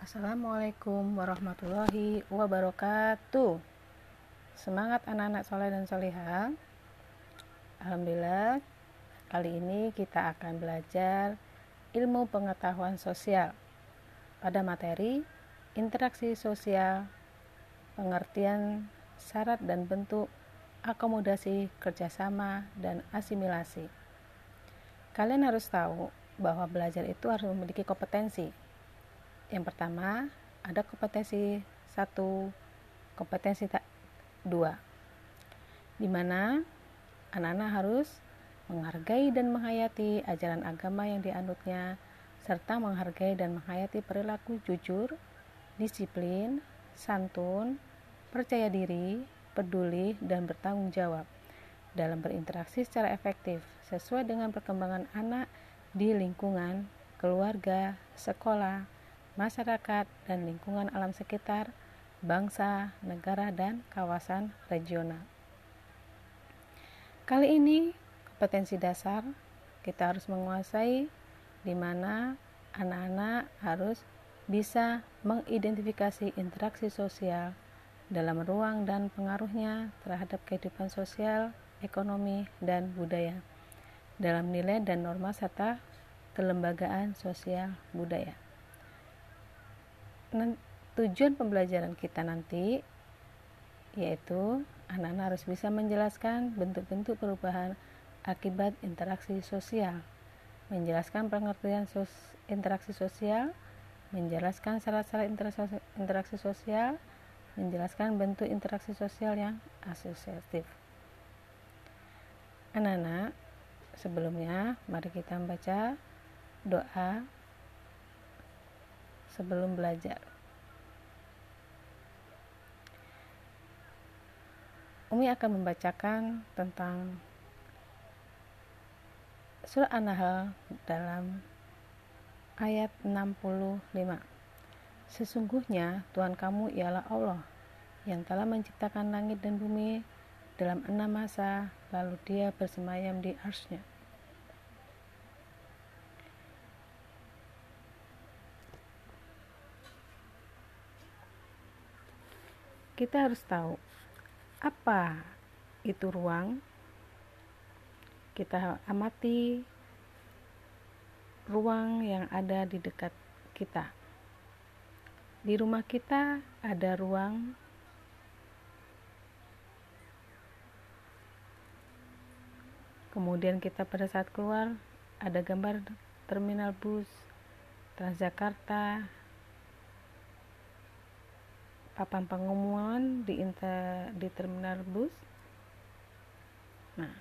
Assalamualaikum warahmatullahi wabarakatuh. Semangat anak-anak soleh dan soleha Alhamdulillah Kali ini kita akan belajar ilmu pengetahuan sosial. Pada materi interaksi sosial, pengertian syarat dan bentuk, akomodasi, kerjasama, dan asimilasi. Kalian harus tahu bahwa belajar itu harus memiliki kompetensi, yang pertama ada kompetensi satu kompetensi dua. Di mana anak-anak harus menghargai dan menghayati ajaran agama yang dianutnya serta menghargai dan menghayati perilaku jujur, disiplin, santun, percaya diri, peduli, dan bertanggung jawab dalam berinteraksi secara efektif sesuai dengan perkembangan anak di lingkungan, keluarga, sekolah, masyarakat, dan lingkungan alam sekitar, bangsa, negara, dan kawasan regional. Kali ini, kompetensi dasar kita harus menguasai di mana anak-anak harus bisa mengidentifikasi interaksi sosial dalam ruang dan pengaruhnya terhadap kehidupan sosial, ekonomi, dan budaya dalam nilai dan norma serta kelembagaan sosial budaya tujuan pembelajaran kita nanti yaitu anak-anak harus bisa menjelaskan bentuk-bentuk perubahan akibat interaksi sosial, menjelaskan pengertian sos interaksi sosial, menjelaskan syarat-syarat interaksi sosial, menjelaskan bentuk interaksi sosial yang asosiatif. Anak-anak, sebelumnya mari kita membaca doa sebelum belajar. Umi akan membacakan tentang surah An-Nahl dalam ayat 65. Sesungguhnya Tuhan kamu ialah Allah yang telah menciptakan langit dan bumi dalam enam masa, lalu dia bersemayam di arsnya. Kita harus tahu apa itu ruang. Kita amati ruang yang ada di dekat kita. Di rumah kita ada ruang Kemudian kita pada saat keluar ada gambar terminal bus Transjakarta, papan pengumuman di inter, di terminal bus. Nah,